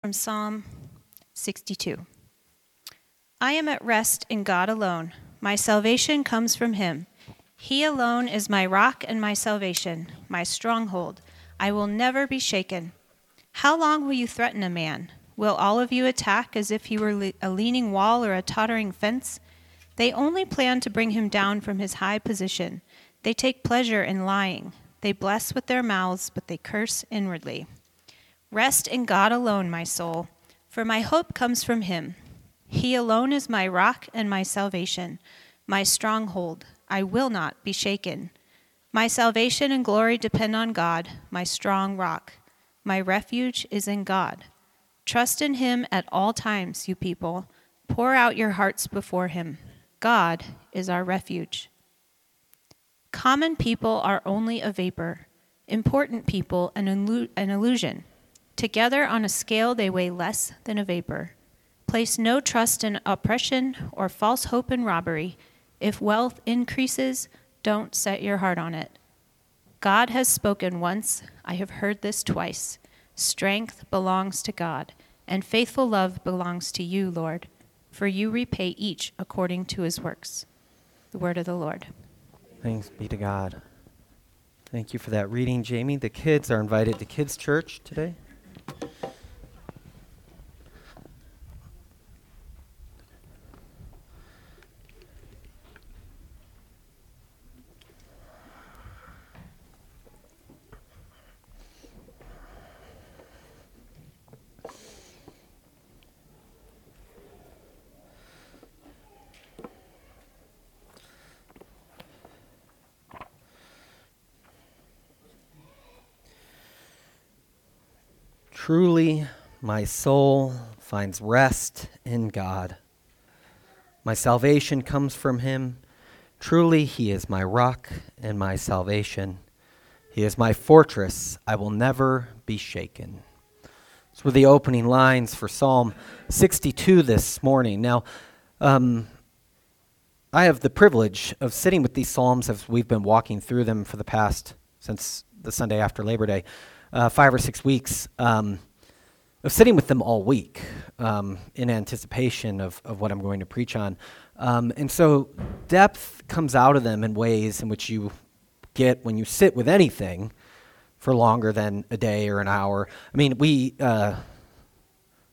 from Psalm 62. I am at rest in God alone. My salvation comes from Him. He alone is my rock and my salvation, my stronghold. I will never be shaken. How long will you threaten a man? Will all of you attack as if he were a leaning wall or a tottering fence? They only plan to bring him down from his high position. They take pleasure in lying. They bless with their mouths, but they curse inwardly. Rest in God alone, my soul, for my hope comes from Him. He alone is my rock and my salvation, my stronghold. I will not be shaken. My salvation and glory depend on God, my strong rock. My refuge is in God. Trust in Him at all times, you people. Pour out your hearts before Him. God is our refuge. Common people are only a vapor, important people an, illu- an illusion. Together on a scale, they weigh less than a vapor. Place no trust in oppression or false hope in robbery. If wealth increases, don't set your heart on it. God has spoken once, I have heard this twice. Strength belongs to God, and faithful love belongs to you, Lord, for you repay each according to his works. The word of the Lord. Thanks be to God. Thank you for that reading, Jamie. The kids are invited to Kids Church today. Truly, my soul finds rest in God. My salvation comes from him. Truly, he is my rock and my salvation. He is my fortress. I will never be shaken. Those were the opening lines for Psalm 62 this morning. Now, um, I have the privilege of sitting with these Psalms as we've been walking through them for the past, since the Sunday after Labor Day uh, five or six weeks um, of sitting with them all week um, in anticipation of, of what I'm going to preach on. Um, and so depth comes out of them in ways in which you get when you sit with anything for longer than a day or an hour. I mean, we. Uh,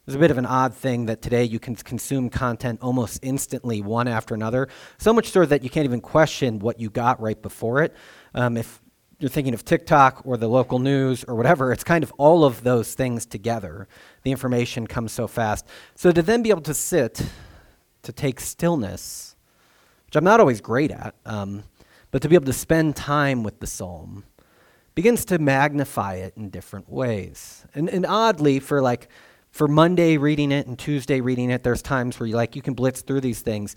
there's a bit of an odd thing that today you can consume content almost instantly, one after another. So much so that you can't even question what you got right before it. Um, if you're thinking of TikTok or the local news or whatever, it's kind of all of those things together. The information comes so fast. So to then be able to sit, to take stillness, which I'm not always great at, um, but to be able to spend time with the psalm begins to magnify it in different ways. And, and oddly, for like for Monday reading it and Tuesday reading it, there's times where you like you can blitz through these things.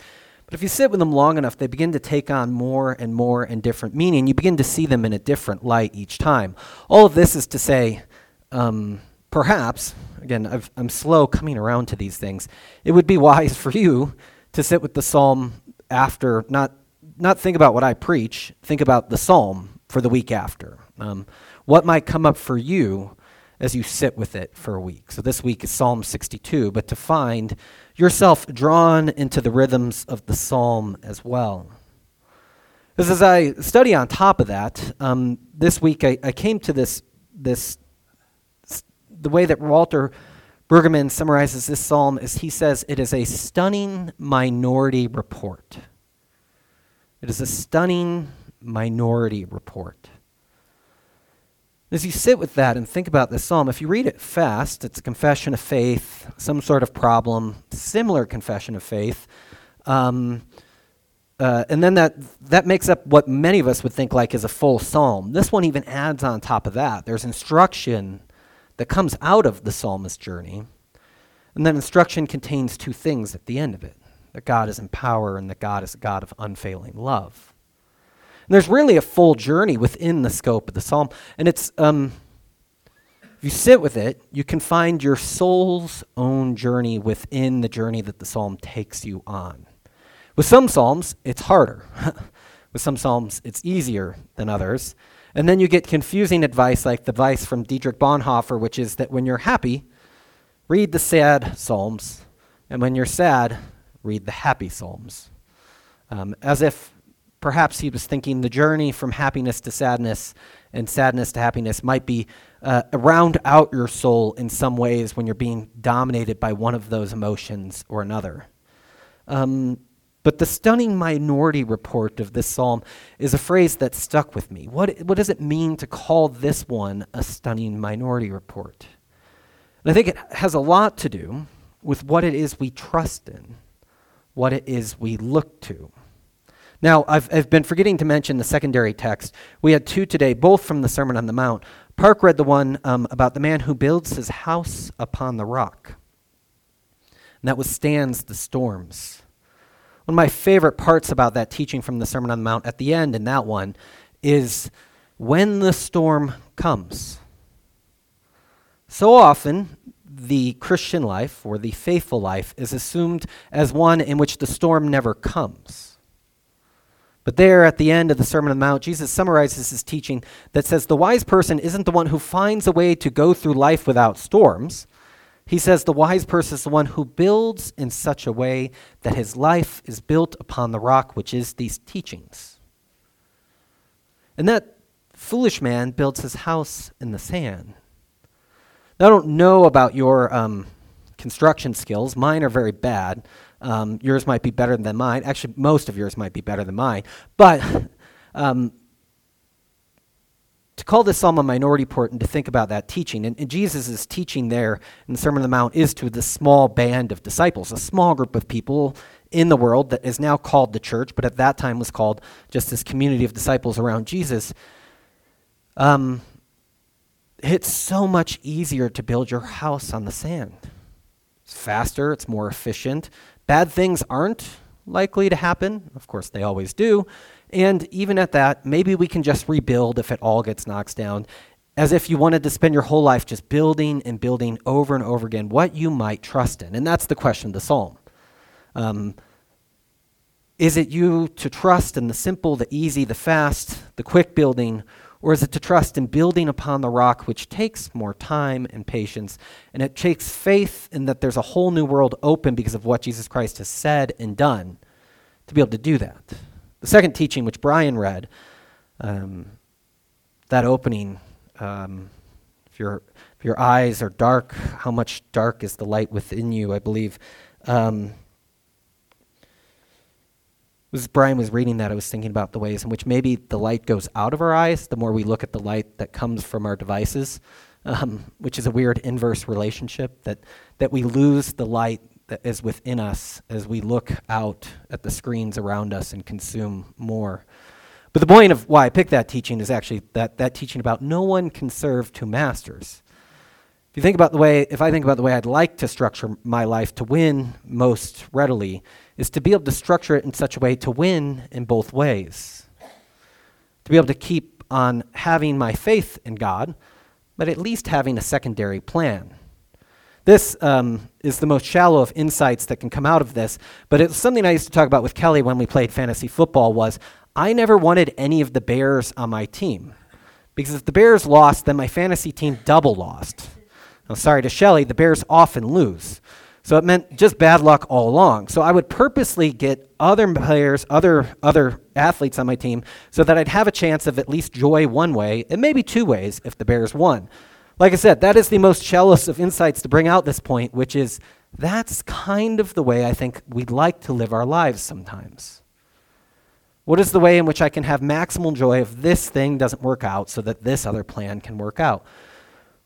But if you sit with them long enough, they begin to take on more and more and different meaning. You begin to see them in a different light each time. All of this is to say, um, perhaps, again, i am slow coming around to these things, it would be wise for you to sit with the psalm after, not, not think about what I preach, think about the psalm for the week after. Um, what might come up for you as you sit with it for a week. So this week is Psalm 62, but to find yourself drawn into the rhythms of the psalm as well. Because as I study on top of that, um, this week I, I, came to this, this, the way that Walter Brueggemann summarizes this psalm is he says it is a stunning minority report. It is a stunning minority report. As you sit with that and think about this psalm, if you read it fast, it's a confession of faith, some sort of problem, similar confession of faith. Um, uh, and then that, that makes up what many of us would think like is a full psalm. This one even adds on top of that. There's instruction that comes out of the psalmist's journey. And that instruction contains two things at the end of it that God is in power and that God is a God of unfailing love. And there's really a full journey within the scope of the psalm. And it's, um, if you sit with it, you can find your soul's own journey within the journey that the psalm takes you on. With some psalms, it's harder. with some psalms, it's easier than others. And then you get confusing advice like the advice from Dietrich Bonhoeffer, which is that when you're happy, read the sad Psalms, and when you're sad, read the happy Psalms. Um, as if perhaps he was thinking the journey from happiness to sadness and sadness to happiness might be uh, round out your soul in some ways when you're being dominated by one of those emotions or another. Um, but the stunning minority report of this psalm is a phrase that stuck with me. What, what does it mean to call this one a stunning minority report? And I think it has a lot to do with what it is we trust in, what it is we look to. Now, I've, I've been forgetting to mention the secondary text. We had two today, both from the Sermon on the Mount. Park read the one um, about the man who builds his house upon the rock, and that withstands the storms. One of my favorite parts about that teaching from the Sermon on the Mount at the end in that one is when the storm comes. So often, the Christian life or the faithful life is assumed as one in which the storm never comes. But there at the end of the Sermon on the Mount, Jesus summarizes his teaching that says the wise person isn't the one who finds a way to go through life without storms. He says the wise person is the one who builds in such a way that his life is built upon the rock, which is these teachings. And that foolish man builds his house in the sand. Now, I don't know about your um, construction skills, mine are very bad. Um, yours might be better than mine. Actually, most of yours might be better than mine. But um, to call this psalm a minority port and to think about that teaching, and, and Jesus' teaching there in the Sermon on the Mount is to the small band of disciples, a small group of people in the world that is now called the church, but at that time was called just this community of disciples around Jesus. Um, it's so much easier to build your house on the sand. It's faster, it's more efficient, Bad things aren't likely to happen. Of course, they always do. And even at that, maybe we can just rebuild if it all gets knocked down, as if you wanted to spend your whole life just building and building over and over again what you might trust in. And that's the question of the psalm. Um, is it you to trust in the simple, the easy, the fast, the quick building, or is it to trust in building upon the rock, which takes more time and patience? And it takes faith in that there's a whole new world open because of what Jesus Christ has said and done to be able to do that. The second teaching, which Brian read, um, that opening, um, if, your, if your eyes are dark, how much dark is the light within you, I believe. Um, as Brian was reading that, I was thinking about the ways in which maybe the light goes out of our eyes the more we look at the light that comes from our devices, um, which is a weird inverse relationship, that, that we lose the light that is within us as we look out at the screens around us and consume more. But the point of why I picked that teaching is actually that, that teaching about no one can serve two masters. If you think about the way, if I think about the way I'd like to structure my life to win most readily, is to be able to structure it in such a way to win in both ways. To be able to keep on having my faith in God, but at least having a secondary plan. This um, is the most shallow of insights that can come out of this, but it's something I used to talk about with Kelly when we played fantasy football was I never wanted any of the Bears on my team. Because if the Bears lost, then my fantasy team double lost. Now, sorry to Shelly, the Bears often lose. So it meant just bad luck all along. So I would purposely get other players, other other athletes on my team, so that I'd have a chance of at least joy one way and maybe two ways if the Bears won. Like I said, that is the most shallowest of insights to bring out this point, which is that's kind of the way I think we'd like to live our lives sometimes. What is the way in which I can have maximal joy if this thing doesn't work out so that this other plan can work out?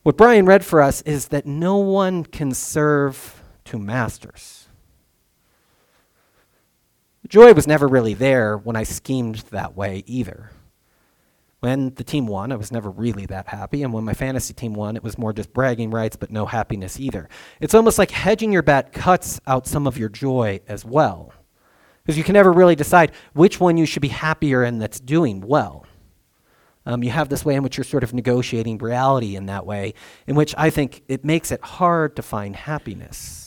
What Brian read for us is that no one can serve two masters. Joy was never really there when I schemed that way either. When the team won, I was never really that happy, and when my fantasy team won, it was more just bragging rights, but no happiness either. It's almost like hedging your bet cuts out some of your joy as well. Because you can never really decide which one you should be happier in that's doing well. Um, you have this way in which you're sort of negotiating reality in that way, in which I think it makes it hard to find happiness.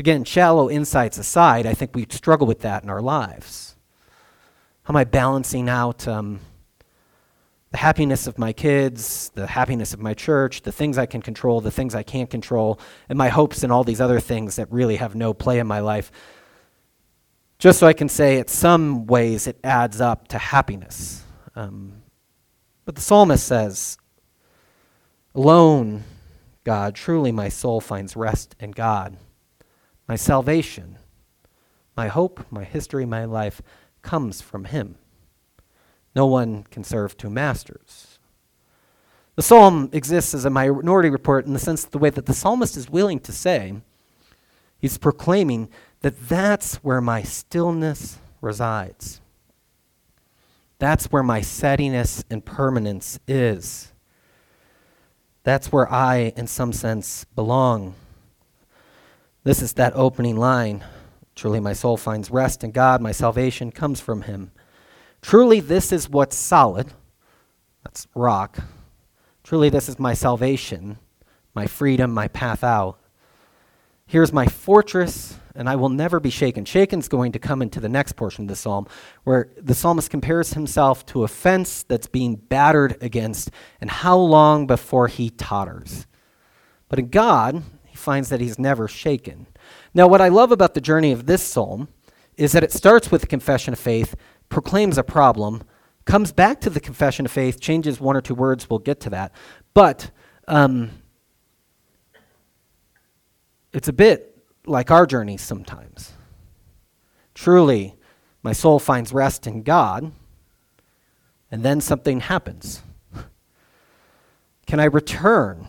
Again, shallow insights aside, I think we struggle with that in our lives. How am I balancing out um, the happiness of my kids, the happiness of my church, the things I can control, the things I can't control, and my hopes and all these other things that really have no play in my life. Just so I can say, in some ways, it adds up to happiness. Um, but the psalmist says, Alone, God, truly my soul finds rest in God. My salvation, my hope, my history, my life comes from Him. No one can serve two masters. The psalm exists as a minority report in the sense of the way that the psalmist is willing to say, he's proclaiming that that's where my stillness resides. That's where my steadiness and permanence is. That's where I, in some sense, belong. This is that opening line. Truly, my soul finds rest in God. My salvation comes from Him. Truly, this is what's solid. That's rock. Truly, this is my salvation, my freedom, my path out. Here's my fortress, and I will never be shaken. Shaken's going to come into the next portion of the psalm, where the psalmist compares himself to a fence that's being battered against, and how long before he totters. But in God, finds that he's never shaken. Now, what I love about the journey of this psalm is that it starts with a confession of faith, proclaims a problem, comes back to the confession of faith, changes one or two words, we'll get to that. But um, it's a bit like our journey sometimes. Truly, my soul finds rest in God, and then something happens. Can I return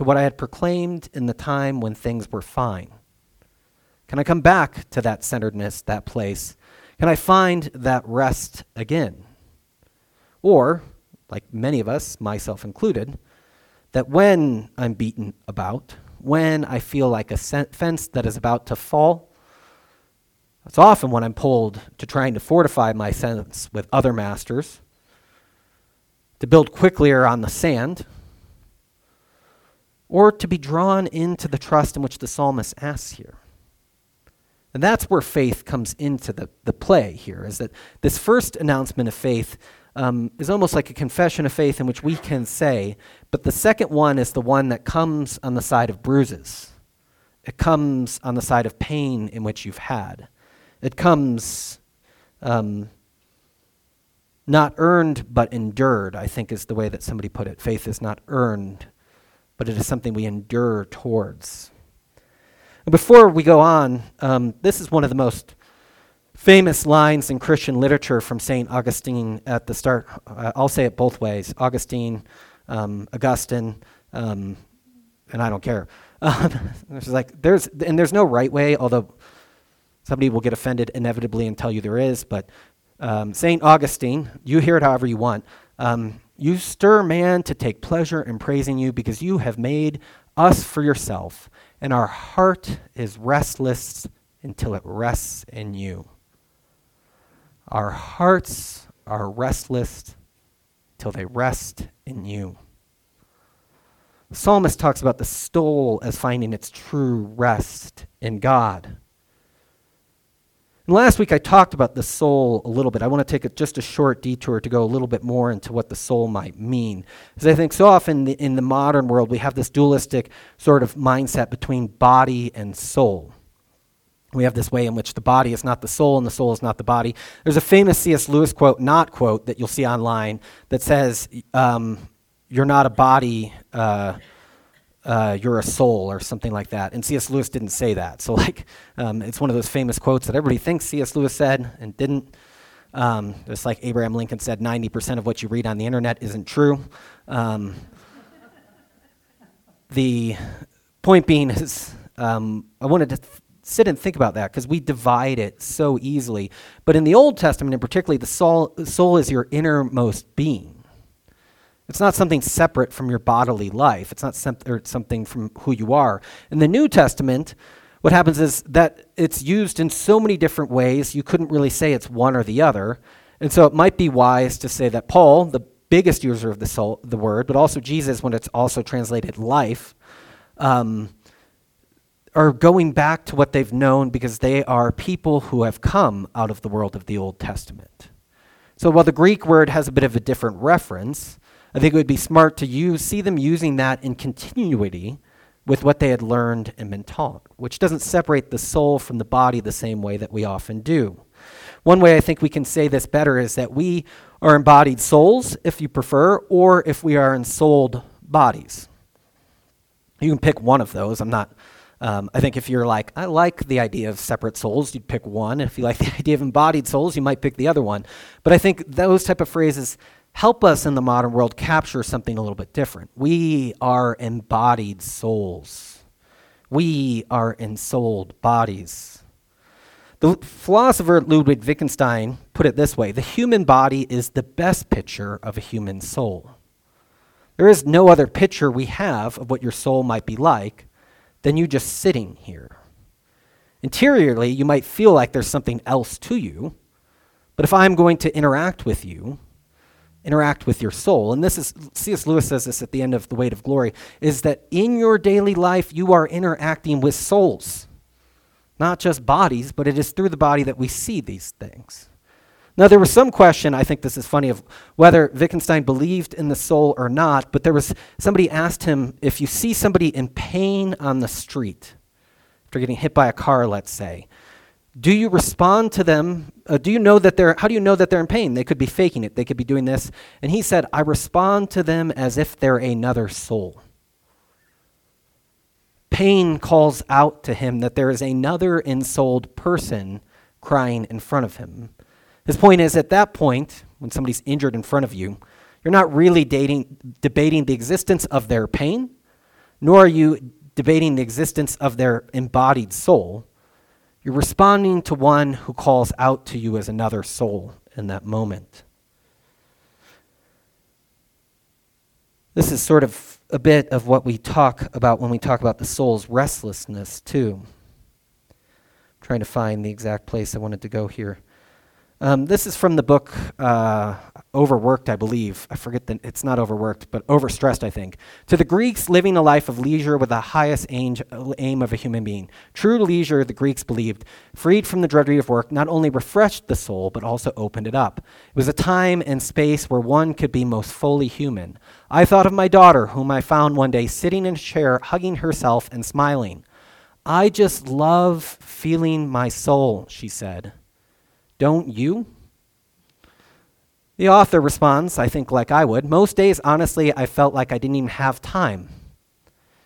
to what I had proclaimed in the time when things were fine? Can I come back to that centeredness, that place, can I find that rest again? Or, like many of us, myself included, that when I'm beaten about, when I feel like a fence that is about to fall, it's often when I'm pulled to trying to fortify my sense with other masters, to build quicklier on the sand, or to be drawn into the trust in which the psalmist asks here. And that's where faith comes into the, the play here, is that this first announcement of faith um, is almost like a confession of faith in which we can say, but the second one is the one that comes on the side of bruises. It comes on the side of pain in which you've had. It comes um, not earned but endured, I think is the way that somebody put it. Faith is not earned, but it is something we endure towards. Before we go on, um, this is one of the most famous lines in Christian literature from St. Augustine at the start. Uh, I'll say it both ways Augustine, um, Augustine, um, and I don't care. There's like, there's, and there's no right way, although somebody will get offended inevitably and tell you there is, but um, St. Augustine, you hear it however you want. Um, you stir man to take pleasure in praising you because you have made us for yourself and our heart is restless until it rests in you. Our hearts are restless till they rest in you. The psalmist talks about the soul as finding its true rest in God. And last week I talked about the soul a little bit. I want to take a, just a short detour to go a little bit more into what the soul might mean. Because I think so often in the modern world we have this dualistic sort of mindset between body and soul. We have this way in which the body is not the soul and the soul is not the body. There's a famous C.S. Lewis quote, not quote, that you'll see online that says, um, You're not a body. Uh, uh, you're a soul or something like that. And C.S. Lewis didn't say that. So, like, um, it's one of those famous quotes that everybody thinks C.S. Lewis said and didn't. Um, just like Abraham Lincoln said, 90% of what you read on the internet isn't true. Um, the point being is, um, I wanted to th- sit and think about that because we divide it so easily. But in the Old Testament, in particularly, the soul, soul is your innermost being. It's not something separate from your bodily life. It's not sem- something from who you are. In the New Testament, what happens is that it's used in so many different ways, you couldn't really say it's one or the other. And so it might be wise to say that Paul, the biggest user of the, soul, the word, but also Jesus, when it's also translated life, um, are going back to what they've known because they are people who have come out of the world of the Old Testament. So while the Greek word has a bit of a different reference, I think it would be smart to use, see them using that in continuity with what they had learned and been taught, which doesn't separate the soul from the body the same way that we often do. One way I think we can say this better is that we are embodied souls, if you prefer, or if we are ensouled bodies. You can pick one of those. I'm not. Um, I think if you're like, I like the idea of separate souls, you'd pick one. If you like the idea of embodied souls, you might pick the other one. But I think those type of phrases help us in the modern world capture something a little bit different. We are embodied souls. We are ensouled bodies. The philosopher Ludwig Wittgenstein put it this way The human body is the best picture of a human soul. There is no other picture we have of what your soul might be like than you just sitting here. Interiorly, you might feel like there's something else to you, but if I'm going to interact with you, interact with your soul, and this is, C.S. Lewis says this at the end of The Weight of Glory, is that in your daily life, you are interacting with souls, not just bodies, but it is through the body that we see these things. Now, there was some question, I think this is funny, of whether Wittgenstein believed in the soul or not, but there was somebody asked him if you see somebody in pain on the street, after getting hit by a car, let's say, do you respond to them? Uh, do you know that they're, how do you know that they're in pain? They could be faking it, they could be doing this. And he said, I respond to them as if they're another soul. Pain calls out to him that there is another ensouled person crying in front of him. His point is at that point, when somebody's injured in front of you, you're not really dating, debating the existence of their pain, nor are you debating the existence of their embodied soul. You're responding to one who calls out to you as another soul in that moment. This is sort of a bit of what we talk about when we talk about the soul's restlessness, too. I'm trying to find the exact place I wanted to go here. Um, this is from the book uh, Overworked, I believe. I forget that it's not overworked, but overstressed, I think. To the Greeks, living a life of leisure with the highest aim, aim of a human being. True leisure, the Greeks believed, freed from the drudgery of work, not only refreshed the soul, but also opened it up. It was a time and space where one could be most fully human. I thought of my daughter, whom I found one day sitting in a chair, hugging herself and smiling. I just love feeling my soul, she said. Don't you? The author responds, I think, like I would. Most days, honestly, I felt like I didn't even have time.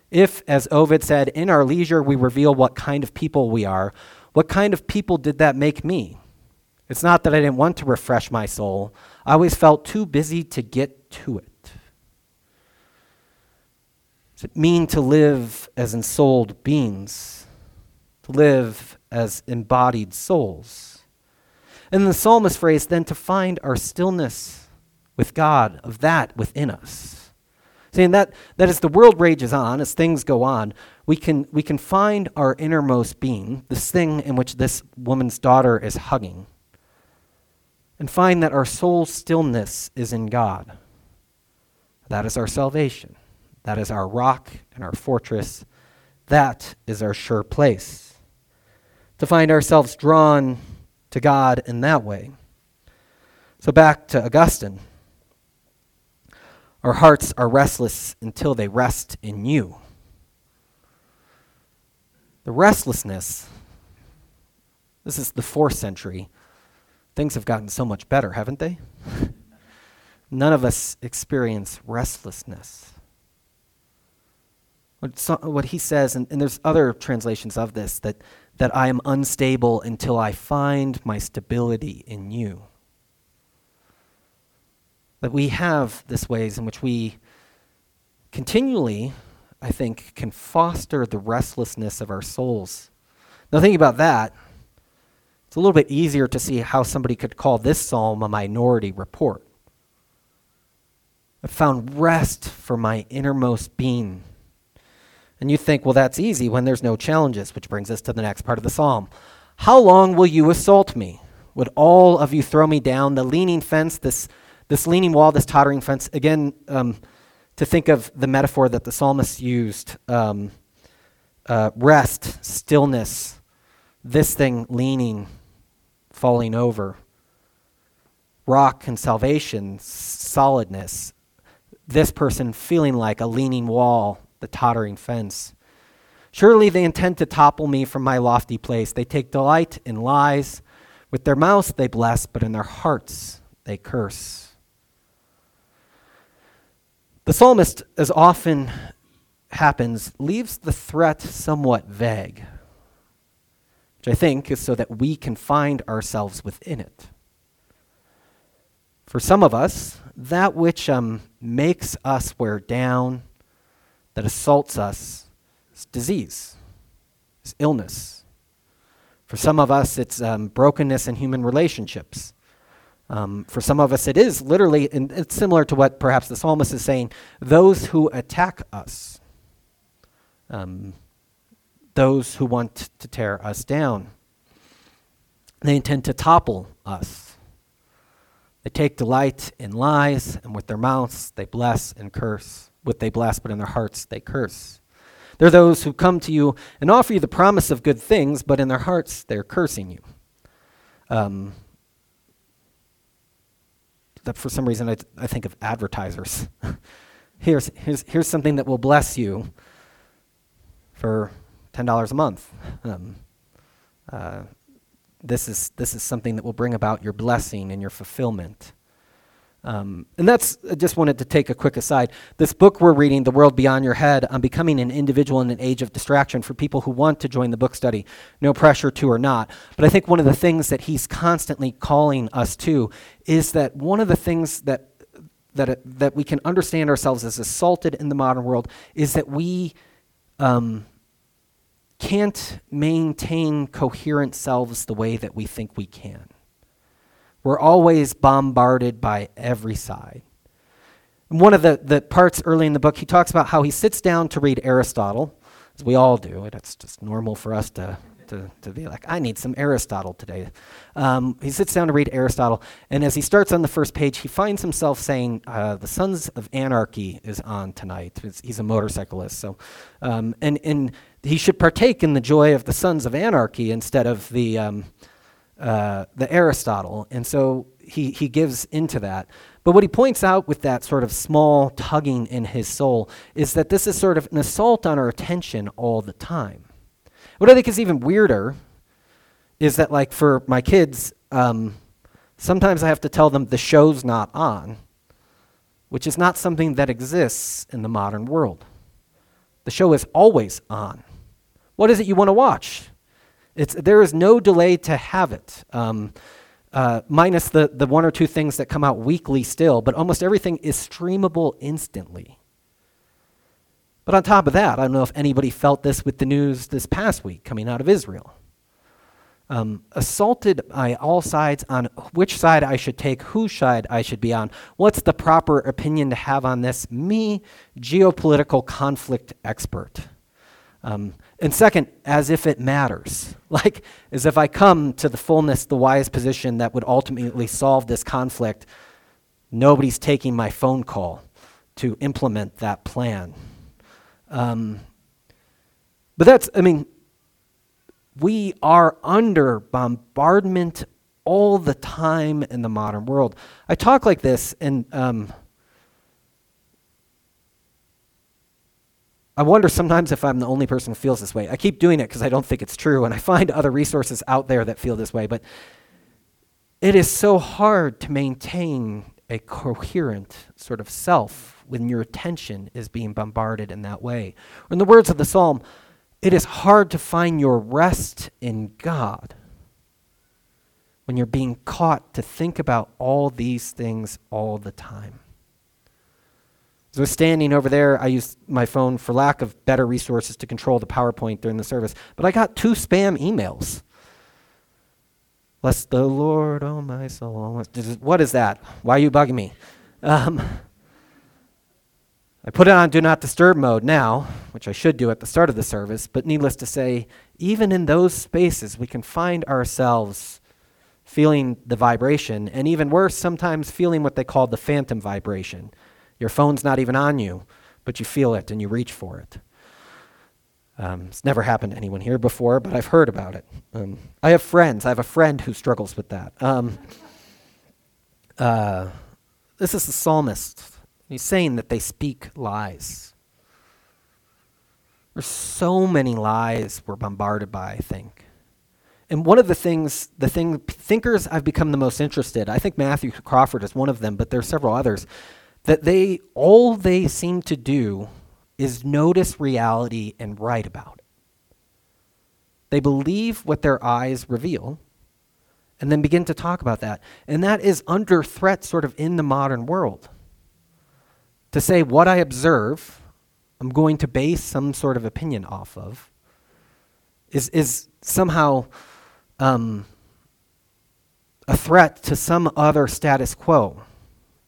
If, as Ovid said, in our leisure we reveal what kind of people we are, what kind of people did that make me? It's not that I didn't want to refresh my soul, I always felt too busy to get to it. Does it mean to live as ensouled beings? To live as embodied souls? And the psalmist phrase, then to find our stillness with God, of that within us. Saying that, that as the world rages on, as things go on, we can, we can find our innermost being, this thing in which this woman's daughter is hugging, and find that our soul's stillness is in God. That is our salvation. That is our rock and our fortress. That is our sure place. To find ourselves drawn to God in that way. So back to Augustine. Our hearts are restless until they rest in you. The restlessness, this is the fourth century. Things have gotten so much better, haven't they? None of us experience restlessness. What, so, what he says, and, and there's other translations of this, that that I am unstable until I find my stability in you. That we have this ways in which we continually, I think, can foster the restlessness of our souls. Now, thinking about that, it's a little bit easier to see how somebody could call this psalm a minority report. I found rest for my innermost being and you think, well, that's easy when there's no challenges, which brings us to the next part of the psalm. How long will you assault me? Would all of you throw me down? The leaning fence, this, this leaning wall, this tottering fence, again, um, to think of the metaphor that the psalmist used um, uh, rest, stillness, this thing leaning, falling over. rock and salvation, solidness. This person feeling like a leaning wall, the tottering fence. Surely they intend to topple me from my lofty place. They take delight in lies. With their mouths they bless, but in their hearts they curse. The psalmist, as often happens, leaves the threat somewhat vague, which I think is so that we can find ourselves within it. For some of us, that which um, makes us wear down, that assaults us, is disease, is illness. For some of us, it's um, brokenness in human relationships. Um, for some of us, it is literally, and it's similar to what perhaps the psalmist is saying those who attack us, um, those who want to tear us down. They intend to topple us. They take delight in lies, and with their mouths they bless and curse. With they bless, but in their hearts they curse. They're those who come to you and offer you the promise of good things, but in their hearts they're cursing you. Um, that for some reason I, I think of advertisers. here's, here's, here's something that will bless you for $10 a month. Um, uh, this, is, this is something that will bring about your blessing and your fulfillment. Um, and that's, I just wanted to take a quick aside. This book we're reading, The World Beyond Your Head, on becoming an individual in an age of distraction for people who want to join the book study, no pressure to or not. But I think one of the things that he's constantly calling us to is that one of the things that, that, that we can understand ourselves as assaulted in the modern world is that we um, can't maintain coherent selves the way that we think we can. We're always bombarded by every side. And one of the, the parts early in the book, he talks about how he sits down to read Aristotle, as we all do. It's just normal for us to, to, to be like, I need some Aristotle today. Um, he sits down to read Aristotle, and as he starts on the first page, he finds himself saying, uh, The Sons of Anarchy is on tonight. It's, he's a motorcyclist. So, um, and, and he should partake in the joy of the Sons of Anarchy instead of the. Um, uh, the Aristotle, and so he, he gives into that. But what he points out with that sort of small tugging in his soul is that this is sort of an assault on our attention all the time. What I think is even weirder is that, like, for my kids, um, sometimes I have to tell them the show's not on, which is not something that exists in the modern world. The show is always on. What is it you want to watch? It's, there is no delay to have it, um, uh, minus the, the one or two things that come out weekly still, but almost everything is streamable instantly. But on top of that, I don't know if anybody felt this with the news this past week coming out of Israel. Um, assaulted by all sides on which side I should take, whose side I should be on. What's the proper opinion to have on this? Me, geopolitical conflict expert. Um, and second, as if it matters. Like, as if I come to the fullness, the wise position that would ultimately solve this conflict, nobody's taking my phone call to implement that plan. Um, but that's, I mean, we are under bombardment all the time in the modern world. I talk like this, and um, I wonder sometimes if I'm the only person who feels this way. I keep doing it because I don't think it's true, and I find other resources out there that feel this way. But it is so hard to maintain a coherent sort of self when your attention is being bombarded in that way. In the words of the psalm, it is hard to find your rest in God when you're being caught to think about all these things all the time. As I was standing over there, I used my phone for lack of better resources to control the PowerPoint during the service, but I got two spam emails. Bless the Lord, oh my soul. What is that? Why are you bugging me? Um, I put it on do not disturb mode now, which I should do at the start of the service, but needless to say, even in those spaces, we can find ourselves feeling the vibration, and even worse, sometimes feeling what they call the phantom vibration your phone's not even on you, but you feel it and you reach for it. Um, it's never happened to anyone here before, but I've heard about it. Um, I have friends. I have a friend who struggles with that. Um, uh, this is the psalmist. He's saying that they speak lies. There's so many lies we're bombarded by, I think. And one of the things, the thing, thinkers I've become the most interested, I think Matthew Crawford is one of them, but there are several others, that they, all they seem to do is notice reality and write about it. They believe what their eyes reveal and then begin to talk about that. And that is under threat, sort of, in the modern world. To say what I observe, I'm going to base some sort of opinion off of, is, is somehow um, a threat to some other status quo,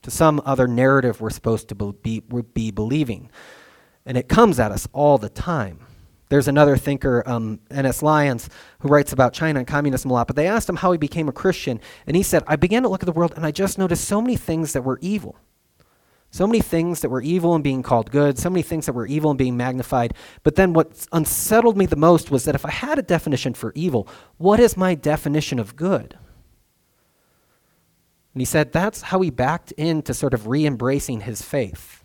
to some other narrative we're supposed to be, be believing. And it comes at us all the time. There's another thinker, um, N.S. Lyons, who writes about China and communism a lot, but they asked him how he became a Christian, and he said, I began to look at the world and I just noticed so many things that were evil. So many things that were evil and being called good, so many things that were evil and being magnified. But then what unsettled me the most was that if I had a definition for evil, what is my definition of good? And he said that's how he backed into sort of re embracing his faith.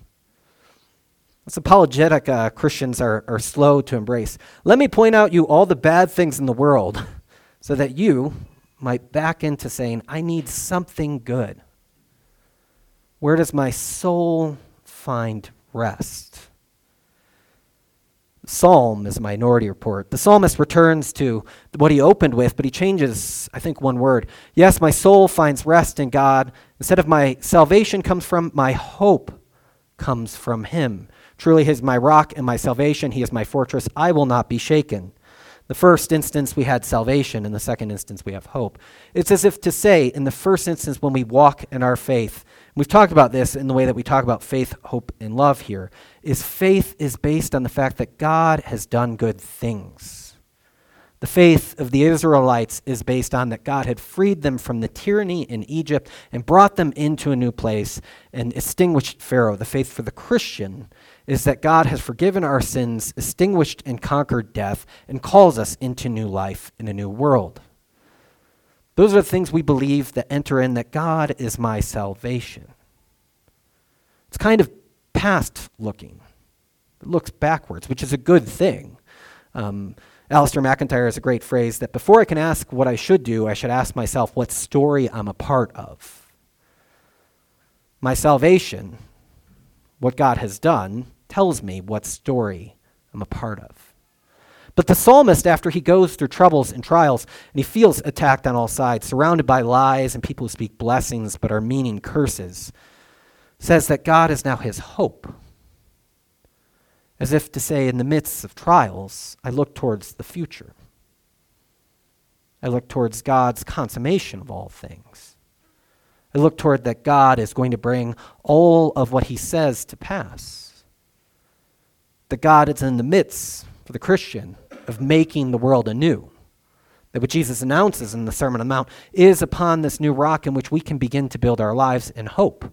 This apologetic uh, Christians are, are slow to embrace. Let me point out you all the bad things in the world so that you might back into saying, I need something good. Where does my soul find rest? Psalm is a minority report. The psalmist returns to what he opened with, but he changes, I think, one word. Yes, my soul finds rest in God. Instead of my salvation comes from, my hope comes from him. Truly, He is my rock and my salvation. He is my fortress. I will not be shaken. The first instance, we had salvation. In the second instance, we have hope. It's as if to say, in the first instance, when we walk in our faith, we've talked about this in the way that we talk about faith, hope, and love here, is faith is based on the fact that God has done good things. The faith of the Israelites is based on that God had freed them from the tyranny in Egypt and brought them into a new place and extinguished Pharaoh. The faith for the Christian is that God has forgiven our sins, extinguished and conquered death, and calls us into new life in a new world. Those are the things we believe that enter in that God is my salvation. It's kind of past looking, it looks backwards, which is a good thing. Um, Alasdair MacIntyre has a great phrase that before I can ask what I should do, I should ask myself what story I'm a part of. My salvation, what God has done, tells me what story I'm a part of. But the psalmist, after he goes through troubles and trials, and he feels attacked on all sides, surrounded by lies and people who speak blessings but are meaning curses, says that God is now his hope as if to say, in the midst of trials, I look towards the future. I look towards God's consummation of all things. I look toward that God is going to bring all of what he says to pass. That God is in the midst, for the Christian, of making the world anew. That what Jesus announces in the Sermon on the Mount is upon this new rock in which we can begin to build our lives in hope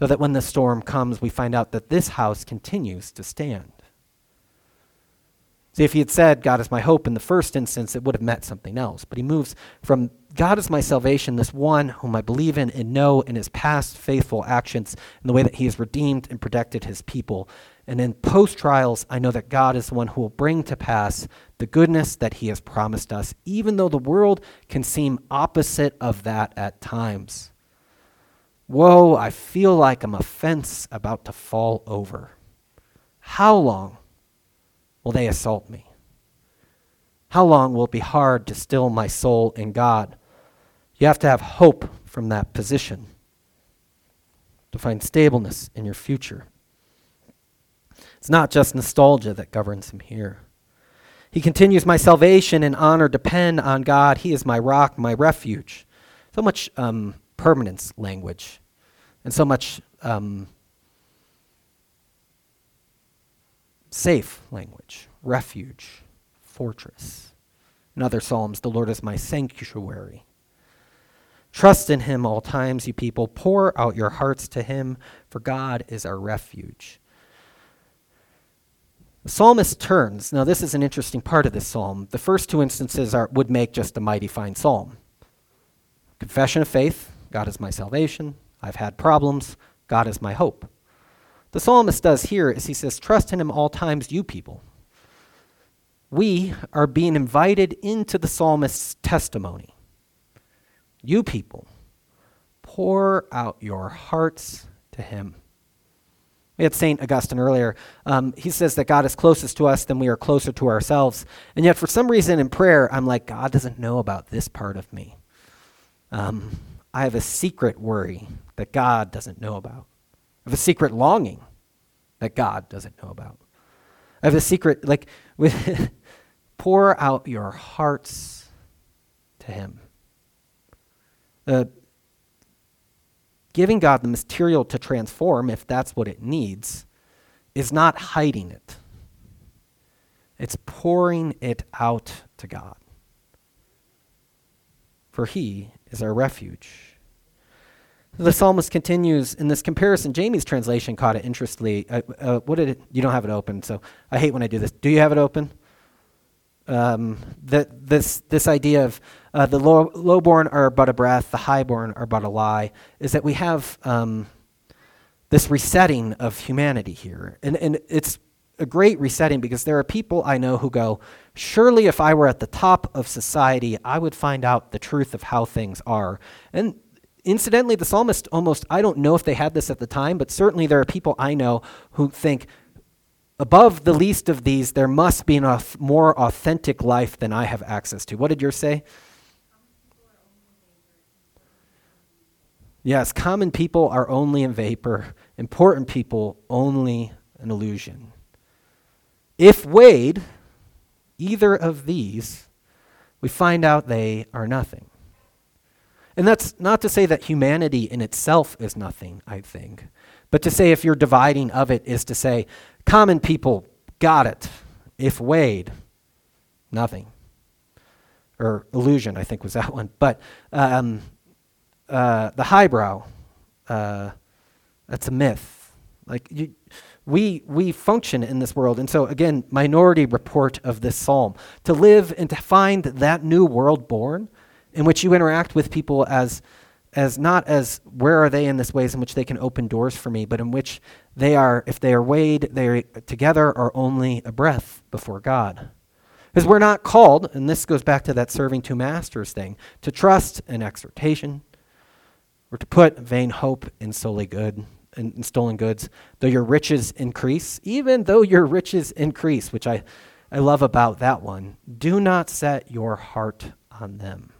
so that when the storm comes, we find out that this house continues to stand. See, if he had said, God is my hope in the first instance, it would have meant something else. But he moves from God is my salvation, this one whom I believe in and know in his past faithful actions, and the way that he has redeemed and protected his people. And in post trials, I know that God is the one who will bring to pass the goodness that he has promised us, even though the world can seem opposite of that at times. Whoa, I feel like I'm a fence about to fall over. How long will they assault me? How long will it be hard to still my soul in God? You have to have hope from that position to find stableness in your future. It's not just nostalgia that governs him here. He continues, My salvation and honor depend on God. He is my rock, my refuge. So much um, permanence language and so much um, safe language, refuge, fortress. In other Psalms, the Lord is my sanctuary. Trust in him all times, you people. Pour out your hearts to him, for God is our refuge. The psalmist turns. Now, this is an interesting part of this psalm. The first two instances are, would make just a mighty fine psalm confession of faith, God is my salvation. I've had problems. God is my hope. The psalmist does here is he says, Trust in him all times, you people. We are being invited into the psalmist's testimony. You people, pour out your hearts to him. We had St. Augustine earlier. Um, he says that God is closest to us than we are closer to ourselves. And yet, for some reason in prayer, I'm like, God doesn't know about this part of me. Um, I have a secret worry that God doesn't know about. I have a secret longing that God doesn't know about. I have a secret, like, with pour out your hearts to Him. Uh, giving God the material to transform, if that's what it needs, is not hiding it. It's pouring it out to God. For He is our refuge. The psalmist continues in this comparison. Jamie's translation caught it interestingly. Uh, uh, what did it? You don't have it open, so I hate when I do this. Do you have it open? Um, that this this idea of uh, the low, lowborn are but a breath, the highborn are but a lie, is that we have um, this resetting of humanity here. And, and it's a great resetting because there are people I know who go, Surely if I were at the top of society, I would find out the truth of how things are. And incidentally, the psalmist almost, I don't know if they had this at the time, but certainly there are people I know who think, above the least of these, there must be a more authentic life than I have access to. What did yours say? Yes, common people are only in vapor, important people only an illusion. If weighed, either of these, we find out they are nothing. And that's not to say that humanity in itself is nothing, I think, but to say if you're dividing of it is to say common people got it. If weighed, nothing. Or illusion, I think was that one. But um, uh, the highbrow, uh, that's a myth. Like you, we we function in this world, and so again, minority report of this psalm to live and to find that new world born, in which you interact with people as as not as where are they in this ways in which they can open doors for me, but in which they are, if they are weighed, they are together are only a breath before God. Because we're not called, and this goes back to that serving two masters thing, to trust in exhortation, or to put vain hope in solely good in, in stolen goods, though your riches increase, even though your riches increase, which I, I love about that one, do not set your heart on them.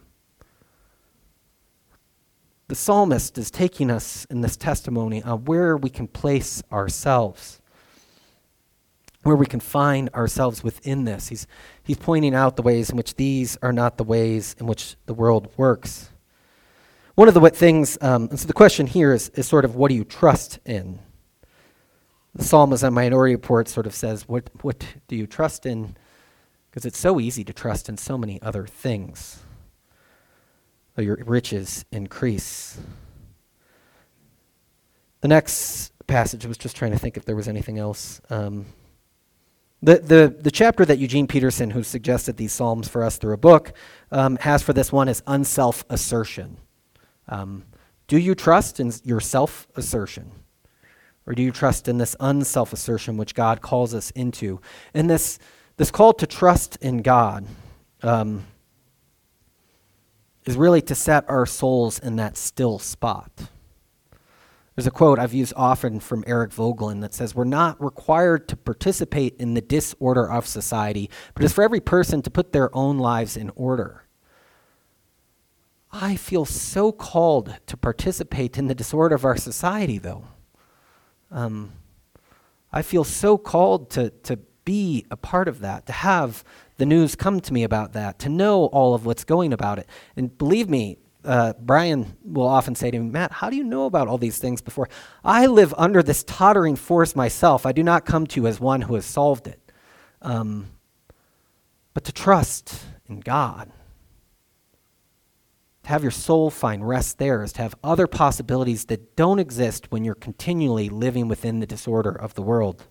The psalmist is taking us in this testimony on where we can place ourselves, where we can find ourselves within this. He's, he's pointing out the ways in which these are not the ways in which the world works. One of the things, um, and so the question here is, is sort of what do you trust in? The psalmist on Minority Report sort of says, what, what do you trust in? Because it's so easy to trust in so many other things. Your riches increase. The next passage, I was just trying to think if there was anything else. Um, the, the, the chapter that Eugene Peterson, who suggested these psalms for us through a book, um, has for this one is unself assertion. Um, do you trust in your self assertion? Or do you trust in this unself assertion which God calls us into? And this, this call to trust in God um, is really to set our souls in that still spot. There's a quote I've used often from Eric Voegelin that says, We're not required to participate in the disorder of society, but it's for every person to put their own lives in order. I feel so called to participate in the disorder of our society, though. Um, I feel so called to, to be a part of that, to have the news come to me about that, to know all of what's going about it. And believe me, uh, Brian will often say to me, Matt, how do you know about all these things before? I live under this tottering force myself. I do not come to you as one who has solved it. Um, but to trust in God to have your soul find rest there is to have other possibilities that don't exist when you're continually living within the disorder of the world.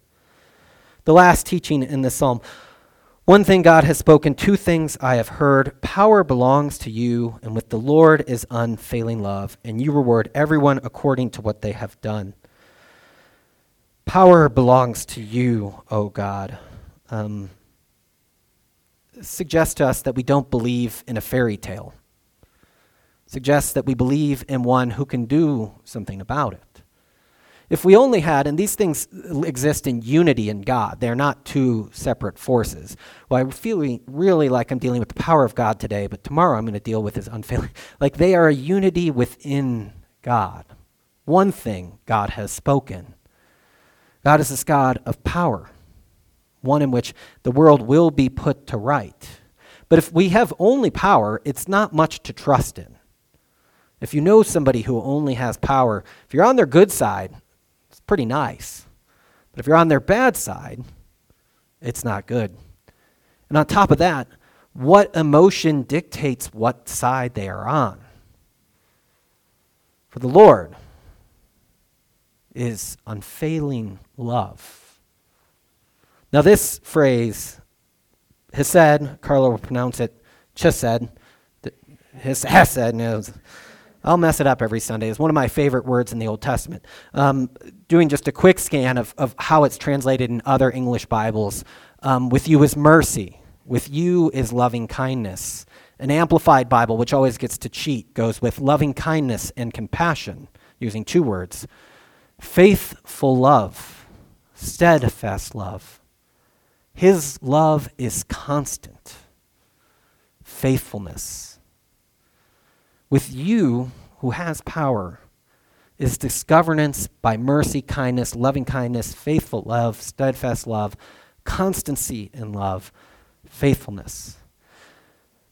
The last teaching in this psalm One thing God has spoken, two things I have heard. Power belongs to you, and with the Lord is unfailing love, and you reward everyone according to what they have done. Power belongs to you, O God. Um, suggests to us that we don't believe in a fairy tale. Suggests that we believe in one who can do something about it. If we only had, and these things exist in unity in God, they're not two separate forces. Well, I feel really like I'm dealing with the power of God today, but tomorrow I'm going to deal with his unfailing. Like they are a unity within God. One thing God has spoken. God is this God of power, one in which the world will be put to right. But if we have only power, it's not much to trust in. If you know somebody who only has power, if you're on their good side, pretty nice. But if you're on their bad side, it's not good. And on top of that, what emotion dictates what side they are on? For the Lord is unfailing love. Now, this phrase, Hesed, Carlo will pronounce it Just said, Chesed, Hesed, knows. I'll mess it up every Sunday. It's one of my favorite words in the Old Testament. Um, doing just a quick scan of, of how it's translated in other English Bibles. Um, with you is mercy. With you is loving kindness. An amplified Bible, which always gets to cheat, goes with loving kindness and compassion, using two words. Faithful love, steadfast love. His love is constant. Faithfulness with you, who has power, is this governance by mercy, kindness, loving kindness, faithful love, steadfast love, constancy in love, faithfulness.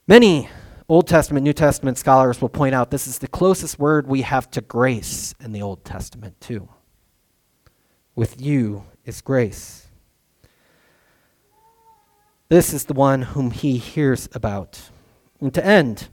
Many Old Testament, New Testament scholars will point out this is the closest word we have to grace in the Old Testament, too. With you is grace. This is the one whom he hears about. And to end,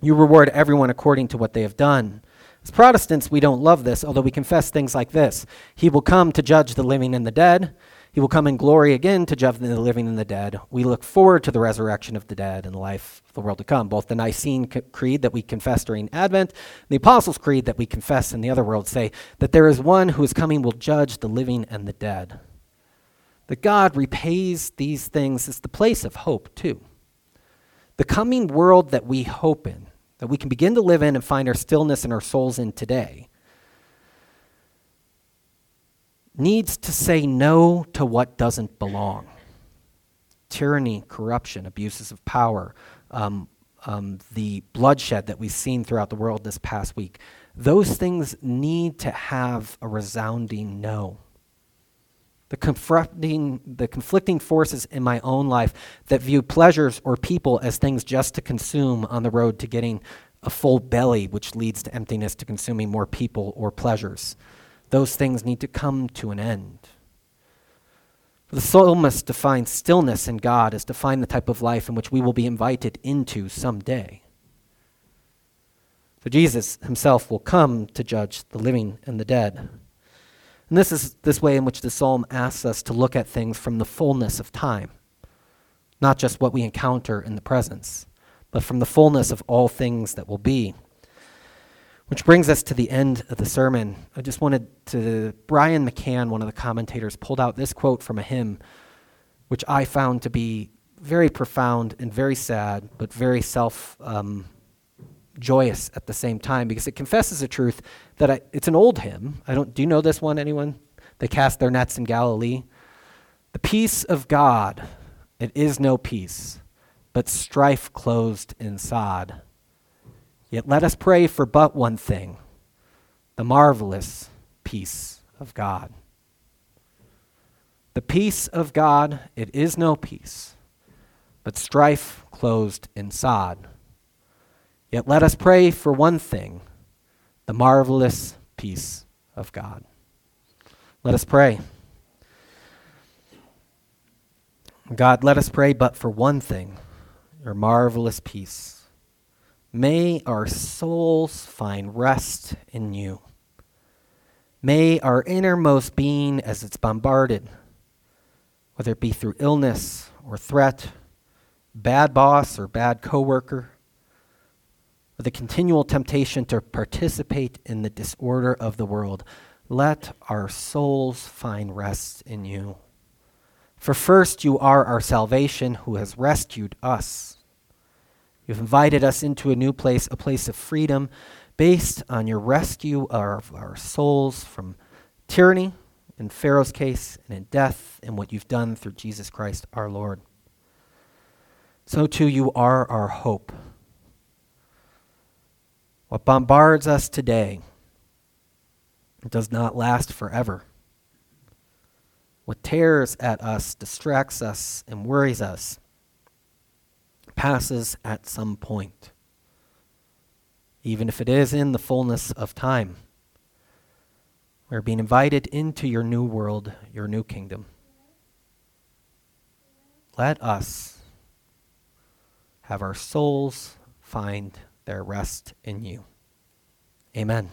you reward everyone according to what they have done. As Protestants, we don't love this, although we confess things like this He will come to judge the living and the dead. He will come in glory again to judge the living and the dead. We look forward to the resurrection of the dead and the life of the world to come. Both the Nicene Creed that we confess during Advent the Apostles' Creed that we confess in the other world say that there is one who is coming will judge the living and the dead. That God repays these things is the place of hope, too. The coming world that we hope in that we can begin to live in and find our stillness and our souls in today needs to say no to what doesn't belong tyranny, corruption, abuses of power, um, um, the bloodshed that we've seen throughout the world this past week. Those things need to have a resounding no the confronting the conflicting forces in my own life that view pleasures or people as things just to consume on the road to getting a full belly which leads to emptiness to consuming more people or pleasures. Those things need to come to an end. The psalmist defines stillness in god as to find the type of life in which we will be invited into someday. So jesus himself will come to judge the living and the dead and this is this way in which the psalm asks us to look at things from the fullness of time, not just what we encounter in the presence, but from the fullness of all things that will be. Which brings us to the end of the sermon. I just wanted to, Brian McCann, one of the commentators, pulled out this quote from a hymn, which I found to be very profound and very sad, but very self um, joyous at the same time because it confesses a truth that I, it's an old hymn. I don't. Do you know this one? Anyone? They cast their nets in Galilee. The peace of God, it is no peace, but strife closed in sod. Yet let us pray for but one thing the marvelous peace of God. The peace of God, it is no peace, but strife closed in sod. Yet let us pray for one thing the marvelous peace of God. Let us pray. God, let us pray but for one thing your marvelous peace. May our souls find rest in you. May our innermost being, as it's bombarded, whether it be through illness or threat, bad boss or bad coworker, or the continual temptation to participate in the disorder of the world, let our souls find rest in you. For first, you are our salvation who has rescued us. You've invited us into a new place, a place of freedom, based on your rescue of our souls from tyranny, in Pharaoh's case, and in death, and what you've done through Jesus Christ our Lord. So too, you are our hope. What bombards us today does not last forever. What tears at us, distracts us, and worries us passes at some point, even if it is in the fullness of time. We're being invited into your new world, your new kingdom. Let us have our souls find their rest in you. Amen.